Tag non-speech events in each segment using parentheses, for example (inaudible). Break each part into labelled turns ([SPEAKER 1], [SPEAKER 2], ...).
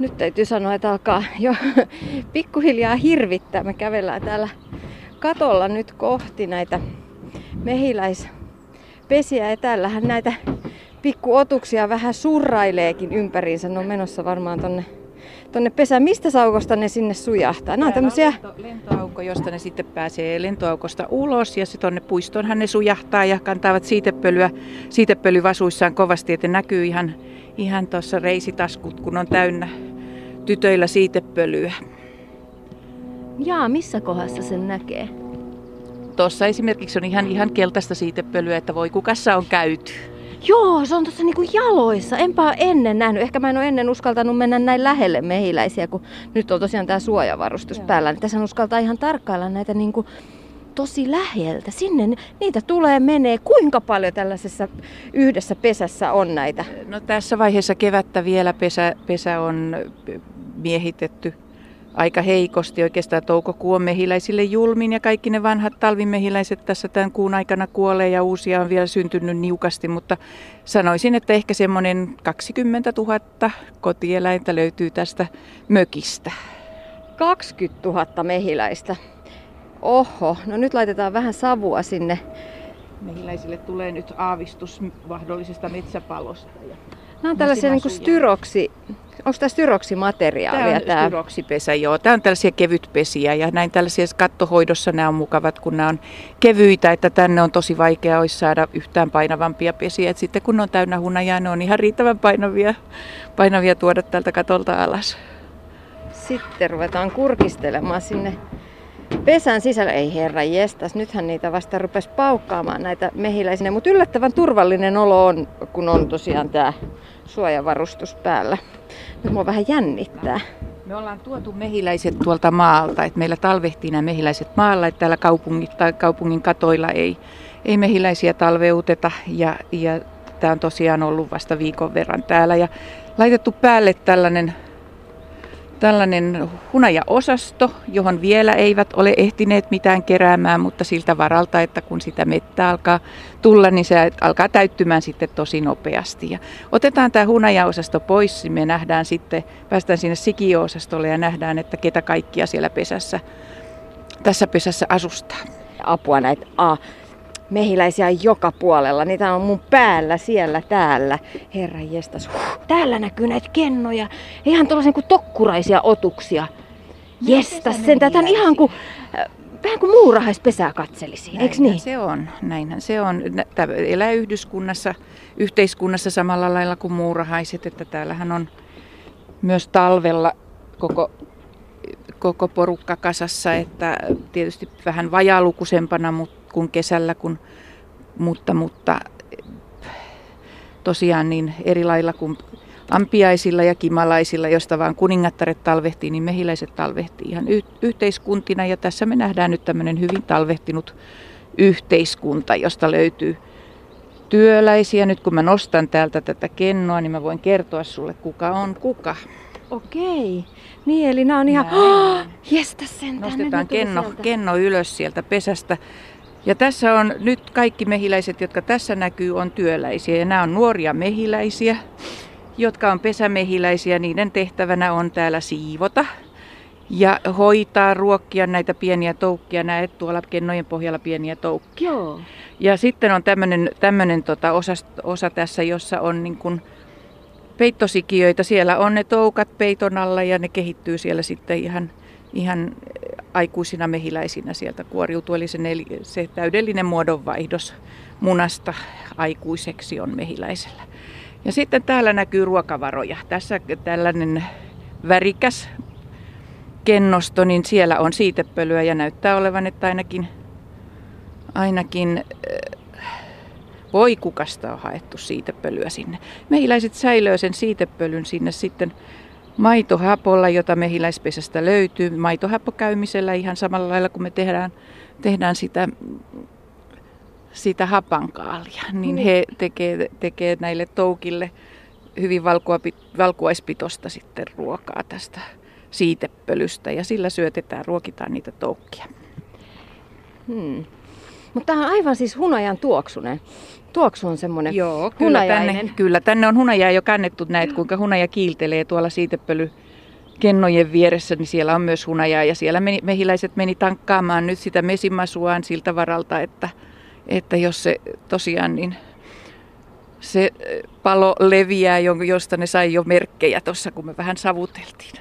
[SPEAKER 1] Nyt täytyy sanoa, että alkaa jo (laughs) pikkuhiljaa hirvittää. Me kävellään täällä katolla nyt kohti näitä mehiläispesiä ja täällähän näitä pikkuotuksia vähän surraileekin ympäriinsä. Ne on menossa varmaan tonne, tonne pesään. Mistä saukosta ne sinne sujahtaa? Nämä on tämmöisiä...
[SPEAKER 2] Lento, lentoaukko, josta ne sitten pääsee lentoaukosta ulos ja sitten tonne puistoonhan ne sujahtaa ja kantavat siitepölyä, siitepölyvasuissaan kovasti, että näkyy ihan, ihan tuossa reisitaskut, kun on täynnä tytöillä siitepölyä.
[SPEAKER 1] Jaa, missä kohdassa sen näkee?
[SPEAKER 2] Tuossa esimerkiksi on ihan, ihan keltaista siitepölyä, että voi kukassa on käyty.
[SPEAKER 1] Joo, se on tuossa niinku jaloissa. Enpä ole ennen nähnyt. Ehkä mä en ole ennen uskaltanut mennä näin lähelle mehiläisiä, kun nyt on tosiaan tämä suojavarustus Joo. päällä. Niin tässä uskaltaa ihan tarkkailla näitä niinku tosi läheltä. Sinne niitä tulee, menee. Kuinka paljon tällaisessa yhdessä pesässä on näitä?
[SPEAKER 2] No tässä vaiheessa kevättä vielä pesä, pesä on miehitetty aika heikosti. Oikeastaan toukokuu on mehiläisille julmin ja kaikki ne vanhat talvimehiläiset tässä tämän kuun aikana kuolee ja uusia on vielä syntynyt niukasti, mutta sanoisin, että ehkä semmoinen 20 000 kotieläintä löytyy tästä mökistä.
[SPEAKER 1] 20 000 mehiläistä. Oho, no nyt laitetaan vähän savua sinne.
[SPEAKER 2] Mehiläisille tulee nyt aavistus mahdollisesta metsäpalosta. Ja
[SPEAKER 1] Nämä on tällaisia niin styroksi, onko tämä styroksimateriaalia?
[SPEAKER 2] Tämä on tämä? styroksipesä, joo. Tämä on tällaisia kevytpesiä ja näin tällaisia kattohoidossa nämä on mukavat, kun nämä on kevyitä, että tänne on tosi vaikea olisi saada yhtään painavampia pesiä. Et sitten kun ne on täynnä hunajaa, ne on ihan riittävän painavia, painavia tuoda tältä katolta alas.
[SPEAKER 1] Sitten ruvetaan kurkistelemaan sinne pesän sisällä. Ei herra jestas, nythän niitä vasta rupesi paukkaamaan näitä mehiläisiä. Mutta yllättävän turvallinen olo on, kun on tosiaan tämä suojavarustus päällä. Nyt mua vähän jännittää.
[SPEAKER 2] Me ollaan tuotu mehiläiset tuolta maalta, että meillä talvehtii nämä mehiläiset maalla, että täällä kaupungit tai kaupungin katoilla ei, ei mehiläisiä talveuteta ja, ja tämä on tosiaan ollut vasta viikon verran täällä ja laitettu päälle tällainen tällainen hunajaosasto, johon vielä eivät ole ehtineet mitään keräämään, mutta siltä varalta, että kun sitä mettä alkaa tulla, niin se alkaa täyttymään sitten tosi nopeasti. Ja otetaan tämä hunajaosasto pois, niin me nähdään sitten, päästään sinne sikio-osastolle ja nähdään, että ketä kaikkia siellä pesässä, tässä pesässä asustaa.
[SPEAKER 1] Apua näitä A mehiläisiä on joka puolella. Niitä on mun päällä, siellä, täällä. Herra jestas. Huh. Täällä näkyy näitä kennoja. Ihan tuollaisia kuin tokkuraisia otuksia. Jestas, sen tätä ihan kuin, äh, vähän kuin muurahaispesää katselisi, eikö niin?
[SPEAKER 2] se on, näinhän se on. Tämä elää yhdyskunnassa, yhteiskunnassa samalla lailla kuin muurahaiset, että täällähän on myös talvella koko koko porukka kasassa, että tietysti vähän vajaalukuisempana kuin kesällä, kun, mutta, mutta tosiaan niin eri lailla kuin ampiaisilla ja kimalaisilla, josta vaan kuningattaret talvehtii, niin mehiläiset talvehtii ihan y- yhteiskuntina. Ja tässä me nähdään nyt tämmöinen hyvin talvehtinut yhteiskunta, josta löytyy työläisiä. Nyt kun mä nostan täältä tätä kennoa, niin mä voin kertoa sulle, kuka on kuka.
[SPEAKER 1] Okei. Niin, eli nämä on ihan... Oh, (gasps) jestä
[SPEAKER 2] sentään. Nostetaan kenno, kenno ylös sieltä pesästä. Ja tässä on nyt kaikki mehiläiset, jotka tässä näkyy, on työläisiä. Ja nämä on nuoria mehiläisiä, jotka on pesämehiläisiä. Niiden tehtävänä on täällä siivota ja hoitaa, ruokkia näitä pieniä toukkia. Näet tuolla kennojen pohjalla pieniä toukkia.
[SPEAKER 1] Joo.
[SPEAKER 2] Ja sitten on tämmöinen tota osa, osa tässä, jossa on niin kuin peittosikiöitä. Siellä on ne toukat peiton alla ja ne kehittyy siellä sitten ihan, ihan aikuisina mehiläisinä sieltä kuoriutuu. Eli se, nel, se täydellinen muodonvaihdos munasta aikuiseksi on mehiläisellä. Ja sitten täällä näkyy ruokavaroja. Tässä tällainen värikäs kennosto, niin siellä on siitepölyä ja näyttää olevan, että ainakin, ainakin voi kukasta on haettu siitepölyä sinne. Mehiläiset säilöö sen siitepölyn sinne sitten maitohapolla, jota mehiläispesästä löytyy. Maitohappokäymisellä ihan samalla lailla kuin me tehdään, tehdään sitä, sitä hapankaalia, niin, niin. he tekee, tekee näille toukille hyvin valkuaispitosta sitten ruokaa tästä siitepölystä ja sillä syötetään, ruokitaan niitä toukkia.
[SPEAKER 1] Hmm. Mutta tämä on aivan siis hunajan tuoksunen. Tuoksu on semmoinen
[SPEAKER 2] Joo, kyllä tänne, kyllä tänne on hunajaa jo kannettu näet, kuinka hunaja kiiltelee tuolla siitepöly kennojen vieressä, niin siellä on myös hunajaa ja siellä meni, mehiläiset meni tankkaamaan nyt sitä mesimasuaan siltä varalta, että, että jos se tosiaan niin se palo leviää, josta ne sai jo merkkejä tuossa, kun me vähän savuteltiin.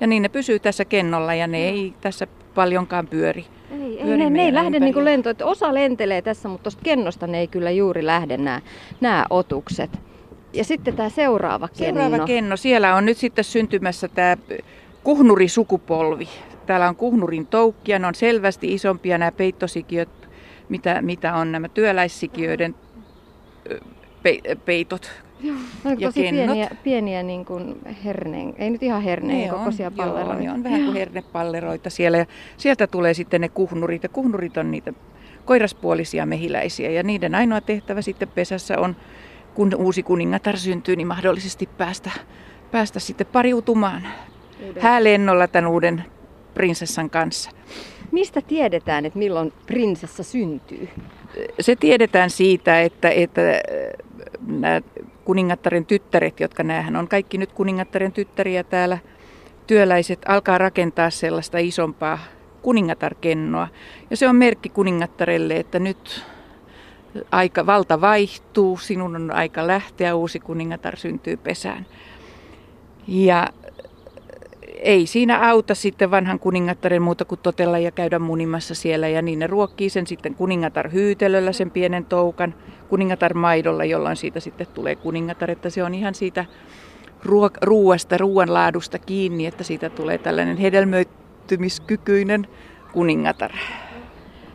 [SPEAKER 2] Ja niin ne pysyy tässä kennolla ja ne ei tässä paljonkaan pyöri.
[SPEAKER 1] Ei, ei ne, ne ei lähde niin kuin lento. Että osa lentelee tässä, mutta tuosta kennosta ne ei kyllä juuri lähde nämä, nämä otukset. Ja sitten tämä seuraava kenno.
[SPEAKER 2] Seuraava kenno. Siellä on nyt sitten syntymässä tämä kuhnurisukupolvi. Täällä on kuhnurin toukkia. Ne on selvästi isompia nämä peittosikiöt, mitä, mitä on nämä työläissikiöiden pe, peitot.
[SPEAKER 1] Joo, ja tosi kennot. pieniä, pieniä niin kuin herneen, ei nyt ihan herneen kokoisia on, palleroita.
[SPEAKER 2] Joo, ne on vähän kuin hernepalleroita siellä. Ja sieltä tulee sitten ne kuhnurit, ja kuhnurit on niitä koiraspuolisia mehiläisiä. Ja niiden ainoa tehtävä sitten pesässä on, kun uusi kuningatar syntyy, niin mahdollisesti päästä, päästä sitten pariutumaan uuden. häälennolla tämän uuden prinsessan kanssa.
[SPEAKER 1] Mistä tiedetään, että milloin prinsessa syntyy?
[SPEAKER 2] Se tiedetään siitä, että, että nämä kuningattaren tyttäret, jotka näähän on kaikki nyt kuningattaren tyttäriä täällä, työläiset alkaa rakentaa sellaista isompaa kuningatarkennoa. Ja se on merkki kuningattarelle, että nyt aika, valta vaihtuu, sinun on aika lähteä, uusi kuningatar syntyy pesään. Ja ei siinä auta sitten vanhan kuningattaren muuta kuin totella ja käydä munimassa siellä. Ja niin ne ruokkii sen sitten kuningatar hyytelöllä, sen pienen toukan, kuningatar maidolla, jolloin siitä sitten tulee kuningatar. Että se on ihan siitä ruo- ruuasta, ruoan laadusta kiinni, että siitä tulee tällainen hedelmöittymiskykyinen kuningatar.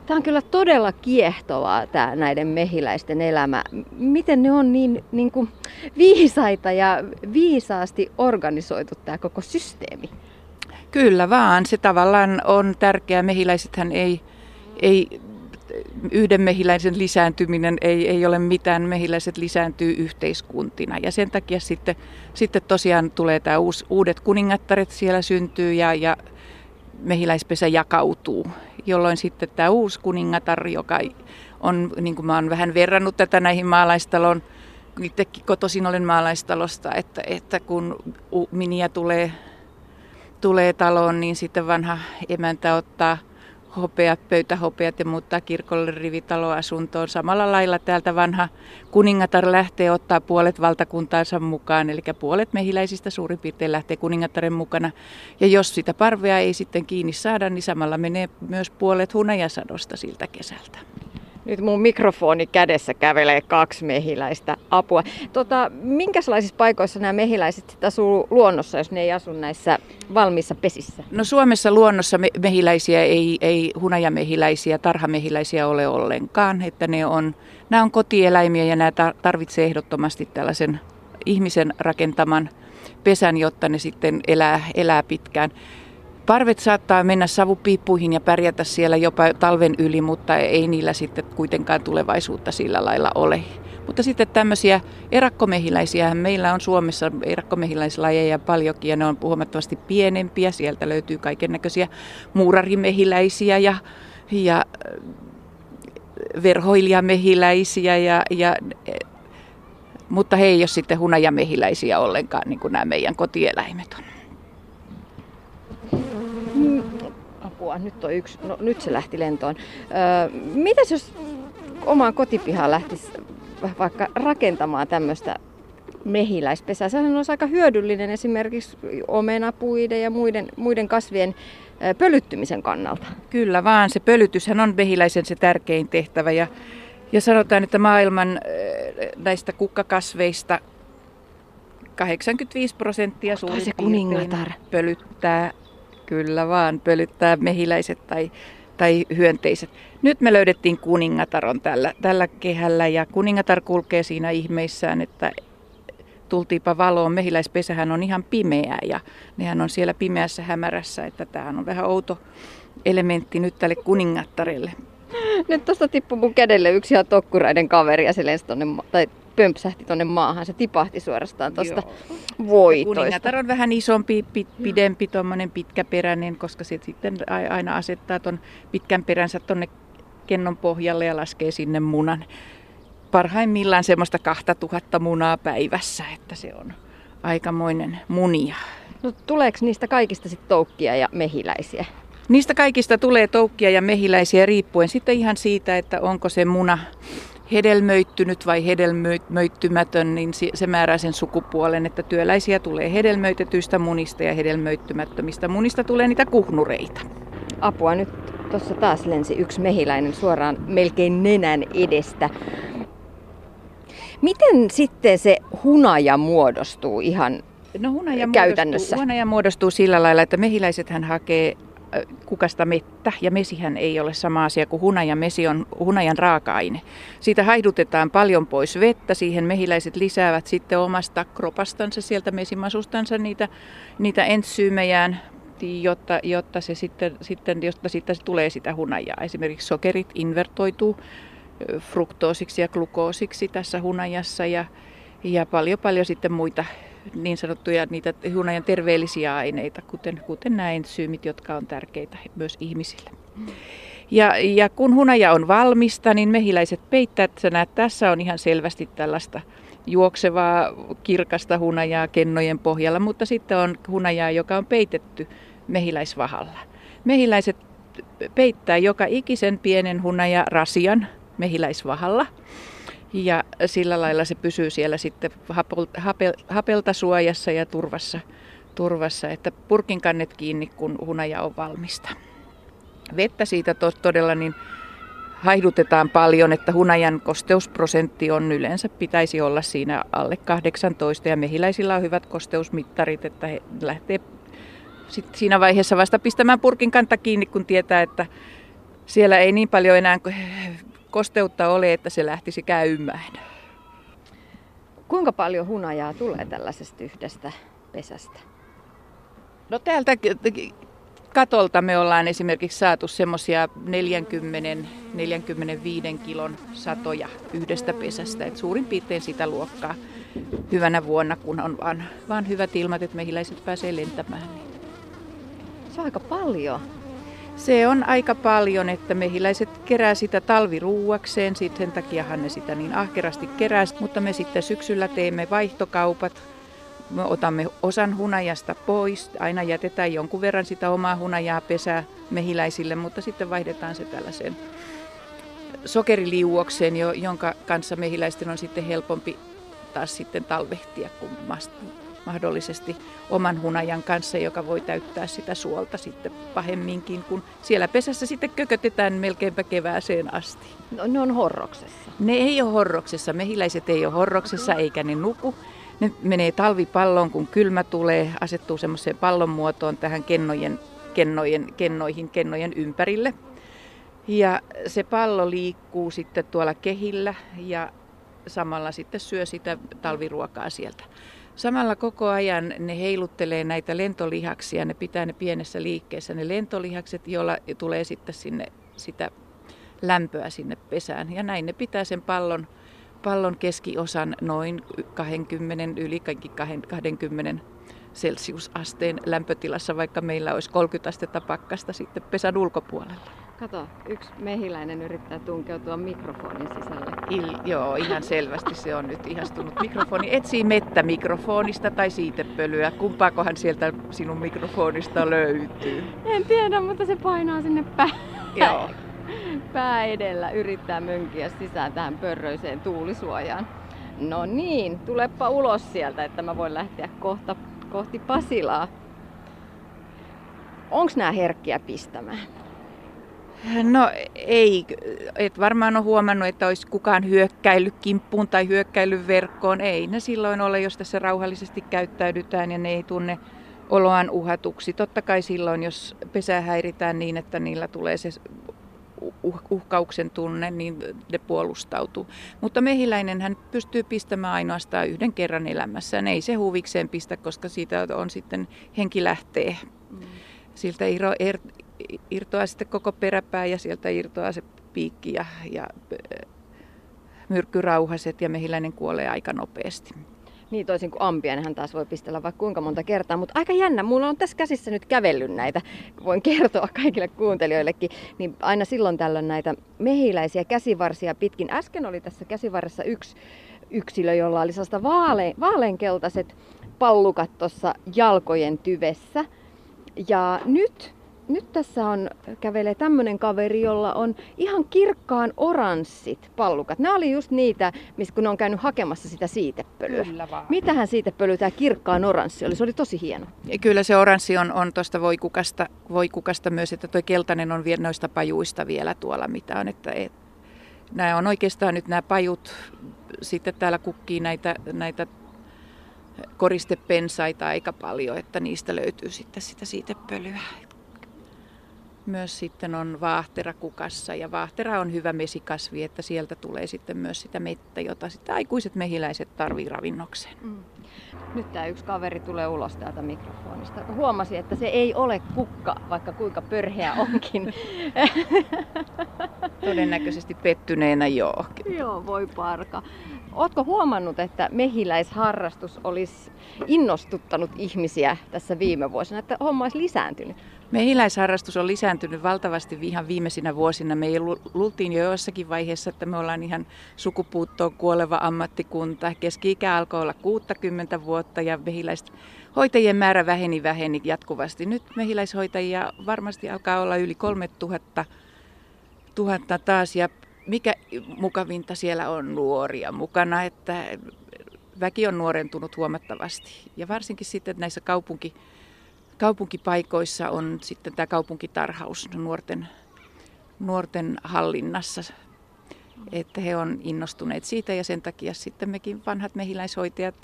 [SPEAKER 1] Tämä on kyllä todella kiehtovaa tämä näiden mehiläisten elämä. Miten ne on niin, niin kuin viisaita ja viisaasti organisoitu tämä koko systeemi?
[SPEAKER 2] Kyllä vaan, se tavallaan on tärkeää. Mehiläisethän ei, ei yhden mehiläisen lisääntyminen ei, ei ole mitään. Mehiläiset lisääntyy yhteiskuntina ja sen takia sitten, sitten tosiaan tulee tämä uus, uudet kuningattaret siellä syntyy ja, ja mehiläispesä jakautuu jolloin sitten tämä uusi kuningatar, joka on, niin kuin mä oon vähän verrannut tätä näihin maalaistalon, itsekin kotoisin olen maalaistalosta, että, että kun miniä tulee, tulee taloon, niin sitten vanha emäntä ottaa hopeat, pöytähopeat ja muuttaa kirkolle rivitaloasuntoon. Samalla lailla täältä vanha kuningatar lähtee ottaa puolet valtakuntaansa mukaan, eli puolet mehiläisistä suurin piirtein lähtee kuningattaren mukana. Ja jos sitä parvea ei sitten kiinni saada, niin samalla menee myös puolet hunajasadosta siltä kesältä.
[SPEAKER 1] Nyt mun mikrofoni kädessä kävelee kaksi mehiläistä apua. Tota, minkälaisissa paikoissa nämä mehiläiset sit asuu luonnossa, jos ne ei asu näissä valmiissa pesissä?
[SPEAKER 2] No Suomessa luonnossa me- mehiläisiä ei, ei hunajamehiläisiä, tarhamehiläisiä ole ollenkaan. Että ne on, nämä on kotieläimiä ja nämä tarvitsee ehdottomasti tällaisen ihmisen rakentaman pesän, jotta ne sitten elää, elää pitkään. Parvet saattaa mennä savupiippuihin ja pärjätä siellä jopa talven yli, mutta ei niillä sitten kuitenkaan tulevaisuutta sillä lailla ole. Mutta sitten tämmöisiä erakkomehiläisiä, meillä on Suomessa erakkomehiläislajeja paljonkin ja ne on huomattavasti pienempiä. Sieltä löytyy kaiken näköisiä muurarimehiläisiä ja, ja verhoilijamehiläisiä, ja, ja, mutta he ei ole sitten hunajamehiläisiä ollenkaan, niin kuin nämä meidän kotieläimet on.
[SPEAKER 1] Apua, nyt on yksi, no nyt se lähti lentoon. Öö, mitäs jos omaan kotipihaan lähtisi vaikka rakentamaan tämmöistä mehiläispesää? Sehän olisi aika hyödyllinen esimerkiksi omenapuiden ja muiden, muiden kasvien pölyttymisen kannalta.
[SPEAKER 2] Kyllä vaan, se pölytyshän on mehiläisen se tärkein tehtävä ja, ja sanotaan, että maailman näistä kukkakasveista 85 prosenttia suurin piirtein pölyttää Kyllä vaan, pölyttää mehiläiset tai, tai hyönteiset. Nyt me löydettiin kuningataron tällä, tällä kehällä ja kuningatar kulkee siinä ihmeissään, että tultiipa valoon. Mehiläispesähän on ihan pimeä ja nehän on siellä pimeässä hämärässä, että tämä on vähän outo elementti nyt tälle kuningattarelle.
[SPEAKER 1] Nyt tuosta tippui mun kädelle yksi ihan tokkuraiden kaveri ja se lensi tonne, tai pömpsähti tuonne maahan. Se tipahti suorastaan tuosta voitoista.
[SPEAKER 2] Kuningatar on vähän isompi, pit, pidempi, tuommoinen pitkäperäinen, koska se sitten aina asettaa tuon pitkän peränsä tuonne kennon pohjalle ja laskee sinne munan. Parhaimmillaan semmoista 2000 munaa päivässä, että se on aikamoinen munia.
[SPEAKER 1] No tuleeko niistä kaikista sitten toukkia ja mehiläisiä?
[SPEAKER 2] Niistä kaikista tulee toukkia ja mehiläisiä riippuen sitten ihan siitä, että onko se muna hedelmöittynyt vai hedelmöittymätön, niin se määrää sen sukupuolen, että työläisiä tulee hedelmöitetyistä munista ja hedelmöittymättömistä munista tulee niitä kuhnureita.
[SPEAKER 1] Apua nyt tuossa taas lensi yksi mehiläinen suoraan melkein nenän edestä. Miten sitten se hunaja muodostuu ihan no, hunaja käytännössä?
[SPEAKER 2] Muodostuu, hunaja muodostuu sillä lailla, että mehiläiset hän hakee kukasta mettä ja mesihän ei ole sama asia kuin hunaja. Mesi on hunajan raaka-aine. Siitä haihdutetaan paljon pois vettä, siihen mehiläiset lisäävät sitten omasta kropastansa, sieltä mesimasustansa niitä, niitä entsyymejään, jotta, jotta, se sitten, sitten, jotta siitä tulee sitä hunajaa. Esimerkiksi sokerit invertoituu fruktoosiksi ja glukoosiksi tässä hunajassa ja, ja paljon paljon sitten muita niin sanottuja niitä hunajan terveellisiä aineita, kuten, kuten nämä ensyymit, jotka on tärkeitä myös ihmisille. Ja, ja kun hunaja on valmista, niin mehiläiset peittävät, sä näet, tässä on ihan selvästi tällaista juoksevaa, kirkasta hunajaa kennojen pohjalla, mutta sitten on hunajaa, joka on peitetty mehiläisvahalla. Mehiläiset peittää joka ikisen pienen hunaja rasian mehiläisvahalla. Ja sillä lailla se pysyy siellä sitten hapelta suojassa ja turvassa, turvassa, että purkin kannet kiinni, kun hunaja on valmista. Vettä siitä todella niin haihdutetaan paljon, että hunajan kosteusprosentti on yleensä pitäisi olla siinä alle 18 ja mehiläisillä on hyvät kosteusmittarit, että he lähtee sit siinä vaiheessa vasta pistämään purkin kanta kiinni, kun tietää, että siellä ei niin paljon enää kosteutta ole, että se lähtisi käymään.
[SPEAKER 1] Kuinka paljon hunajaa tulee tällaisesta yhdestä pesästä?
[SPEAKER 2] No täältä katolta me ollaan esimerkiksi saatu semmoisia 40-45 kilon satoja yhdestä pesästä. Et suurin piirtein sitä luokkaa hyvänä vuonna, kun on vaan, vaan hyvät ilmat, että mehiläiset pääsee lentämään.
[SPEAKER 1] Se on aika paljon.
[SPEAKER 2] Se on aika paljon, että mehiläiset kerää sitä talviruuakseen, sen takiahan ne sitä niin ahkerasti kerää, mutta me sitten syksyllä teemme vaihtokaupat, me otamme osan hunajasta pois, aina jätetään jonkun verran sitä omaa hunajaa pesää mehiläisille, mutta sitten vaihdetaan se tällaiseen sokeriliuokseen, jonka kanssa mehiläisten on sitten helpompi taas sitten talvehtia, kun mahdollisesti oman hunajan kanssa, joka voi täyttää sitä suolta sitten pahemminkin, kun siellä pesässä sitten kökötetään melkeinpä kevääseen asti.
[SPEAKER 1] No, ne on horroksessa?
[SPEAKER 2] Ne ei ole horroksessa. Mehiläiset ei ole horroksessa eikä ne nuku. Ne menee talvipalloon, kun kylmä tulee, asettuu semmoiseen pallon muotoon tähän kennojen, kennojen, kennoihin, kennojen ympärille. Ja se pallo liikkuu sitten tuolla kehillä ja samalla sitten syö sitä talviruokaa sieltä. Samalla koko ajan ne heiluttelee näitä lentolihaksia, ne pitää ne pienessä liikkeessä, ne lentolihakset, joilla tulee sitten sinne sitä lämpöä sinne pesään. Ja näin ne pitää sen pallon, pallon keskiosan noin 20, yli 20 celsiusasteen lämpötilassa, vaikka meillä olisi 30 astetta pakkasta sitten pesän ulkopuolella.
[SPEAKER 1] Kato, yksi mehiläinen yrittää tunkeutua mikrofonin sisälle.
[SPEAKER 2] Il, joo, ihan selvästi se on nyt ihastunut mikrofoni. Etsii mettä mikrofonista tai siitepölyä. Kumpaakohan sieltä sinun mikrofonista löytyy?
[SPEAKER 1] En tiedä, mutta se painaa sinne pää. Joo. Pää edellä yrittää mönkiä sisään tähän pörröiseen tuulisuojaan. No niin, tulepa ulos sieltä, että mä voin lähteä kohta kohti Pasilaa. Onko nämä herkkiä pistämään?
[SPEAKER 2] No ei, et varmaan ole huomannut, että olisi kukaan hyökkäillyt kimppuun tai hyökkäillyt verkkoon. Ei ne silloin ole, jos tässä rauhallisesti käyttäydytään ja ne ei tunne oloaan uhatuksi. Totta kai silloin, jos pesää häiritään niin, että niillä tulee se uh, uhkauksen tunne, niin ne puolustautuu. Mutta mehiläinen hän pystyy pistämään ainoastaan yhden kerran elämässään. Ei se huvikseen pistä, koska siitä on sitten henki lähtee. Mm. Siltä er, irtoaa sitten koko peräpää ja sieltä irtoaa se piikki ja, ja myrkkyrauhaset ja mehiläinen kuolee aika nopeasti.
[SPEAKER 1] Niin toisin kuin ambien hän taas voi pistellä vaikka kuinka monta kertaa, mutta aika jännä. Mulla on tässä käsissä nyt kävellyt näitä, voin kertoa kaikille kuuntelijoillekin, niin aina silloin tällöin näitä mehiläisiä käsivarsia pitkin. Äsken oli tässä käsivarressa yksi yksilö, jolla oli sellaista vaale, vaaleankeltaiset pallukat tuossa jalkojen tyvessä. Ja nyt nyt tässä on, kävelee tämmöinen kaveri, jolla on ihan kirkkaan oranssit pallukat. Nämä oli just niitä, missä kun ne on käynyt hakemassa sitä siitepölyä.
[SPEAKER 2] Kyllä vaan.
[SPEAKER 1] Mitähän siitepöly tämä kirkkaan oranssi oli? Se oli tosi hieno.
[SPEAKER 2] Ja kyllä se oranssi on, on tuosta voikukasta, voikukasta myös, että tuo keltainen on vielä noista pajuista vielä tuolla, mitä on. Että et, nämä on oikeastaan nyt nämä pajut, sitten täällä kukkii näitä, näitä koristepensaita aika paljon, että niistä löytyy sitten sitä siitepölyä myös sitten on vaahtera kukassa ja vaahtera on hyvä mesikasvi, että sieltä tulee sitten myös sitä mettä, jota sitten aikuiset mehiläiset tarvii ravinnokseen. Mm.
[SPEAKER 1] Nyt tämä yksi kaveri tulee ulos täältä mikrofonista. Huomasi, että se ei ole kukka, vaikka kuinka pörheä onkin. (laughs)
[SPEAKER 2] Todennäköisesti pettyneenä joo.
[SPEAKER 1] joo, voi parka. Oletko huomannut, että mehiläisharrastus olisi innostuttanut ihmisiä tässä viime vuosina, että homma olisi lisääntynyt?
[SPEAKER 2] Mehiläisharrastus on lisääntynyt valtavasti ihan viimeisinä vuosina. Me luultiin jo jossakin vaiheessa, että me ollaan ihan sukupuuttoon kuoleva ammattikunta. Keski-ikä alkoi olla 60 vuotta ja mehiläishoitajien määrä väheni väheni jatkuvasti. Nyt mehiläishoitajia varmasti alkaa olla yli 3000 tuhatta taas ja mikä mukavinta siellä on nuoria mukana, että väki on nuorentunut huomattavasti. Ja varsinkin sitten näissä kaupunki, kaupunkipaikoissa on sitten tämä kaupunkitarhaus nuorten, nuorten hallinnassa. Että he on innostuneet siitä ja sen takia sitten mekin vanhat mehiläishoitajat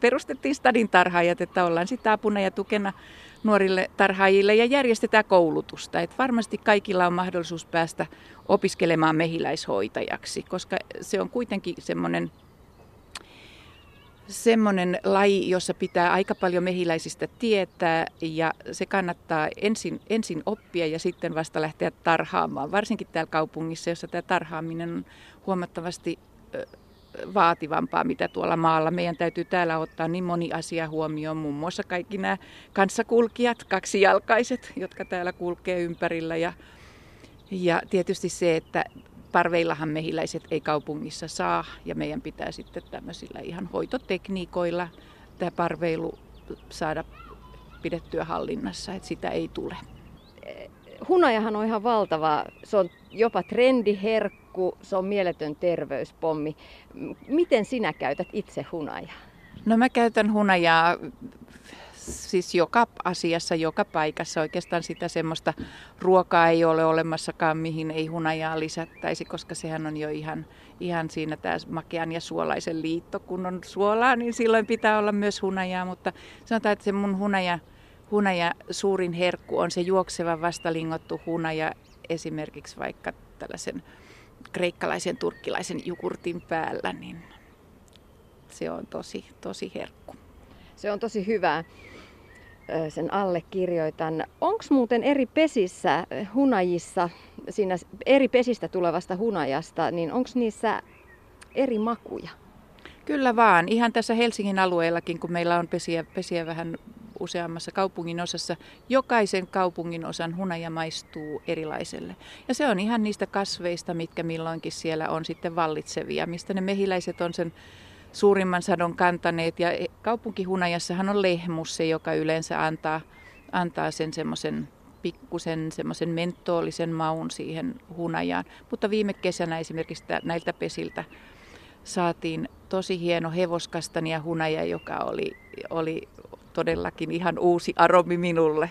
[SPEAKER 2] perustettiin stadin tarhaajat, että ollaan sitten apuna ja tukena nuorille tarhaajille ja järjestetään koulutusta. Että varmasti kaikilla on mahdollisuus päästä opiskelemaan mehiläishoitajaksi, koska se on kuitenkin semmoinen semmoinen laji, jossa pitää aika paljon mehiläisistä tietää ja se kannattaa ensin, ensin oppia ja sitten vasta lähteä tarhaamaan. Varsinkin täällä kaupungissa, jossa tämä tarhaaminen on huomattavasti vaativampaa, mitä tuolla maalla. Meidän täytyy täällä ottaa niin moni asia huomioon, muun muassa kaikki nämä kanssakulkijat, kaksijalkaiset, jotka täällä kulkee ympärillä ja, ja tietysti se, että parveillahan mehiläiset ei kaupungissa saa ja meidän pitää sitten tämmöisillä ihan hoitotekniikoilla tämä parveilu saada pidettyä hallinnassa, että sitä ei tule.
[SPEAKER 1] Hunajahan on ihan valtava, se on jopa trendiherkku, se on mieletön terveyspommi. Miten sinä käytät itse hunajaa?
[SPEAKER 2] No mä käytän hunajaa siis joka asiassa, joka paikassa oikeastaan sitä semmoista ruokaa ei ole olemassakaan, mihin ei hunajaa lisättäisi, koska sehän on jo ihan, ihan siinä tämä makean ja suolaisen liitto. Kun on suolaa, niin silloin pitää olla myös hunajaa, mutta sanotaan, että se mun hunaja, hunaja suurin herkku on se juokseva vastalingottu hunaja esimerkiksi vaikka tällaisen kreikkalaisen turkkilaisen jukurtin päällä, niin se on tosi, tosi herkku.
[SPEAKER 1] Se on tosi hyvää sen allekirjoitan. Onko muuten eri pesissä hunajissa, siinä eri pesistä tulevasta hunajasta, niin onko niissä eri makuja?
[SPEAKER 2] Kyllä vaan. Ihan tässä Helsingin alueellakin, kun meillä on pesiä, pesiä vähän useammassa kaupungin osassa, jokaisen kaupungin osan hunaja maistuu erilaiselle. Ja se on ihan niistä kasveista, mitkä milloinkin siellä on sitten vallitsevia, mistä ne mehiläiset on sen suurimman sadon kantaneet. Ja kaupunkihunajassahan on lehmus se, joka yleensä antaa, antaa sen semmoisen pikkusen semmoisen mentoolisen maun siihen hunajaan. Mutta viime kesänä esimerkiksi näiltä pesiltä saatiin tosi hieno hevoskastania hunaja, joka oli, oli todellakin ihan uusi aromi minulle.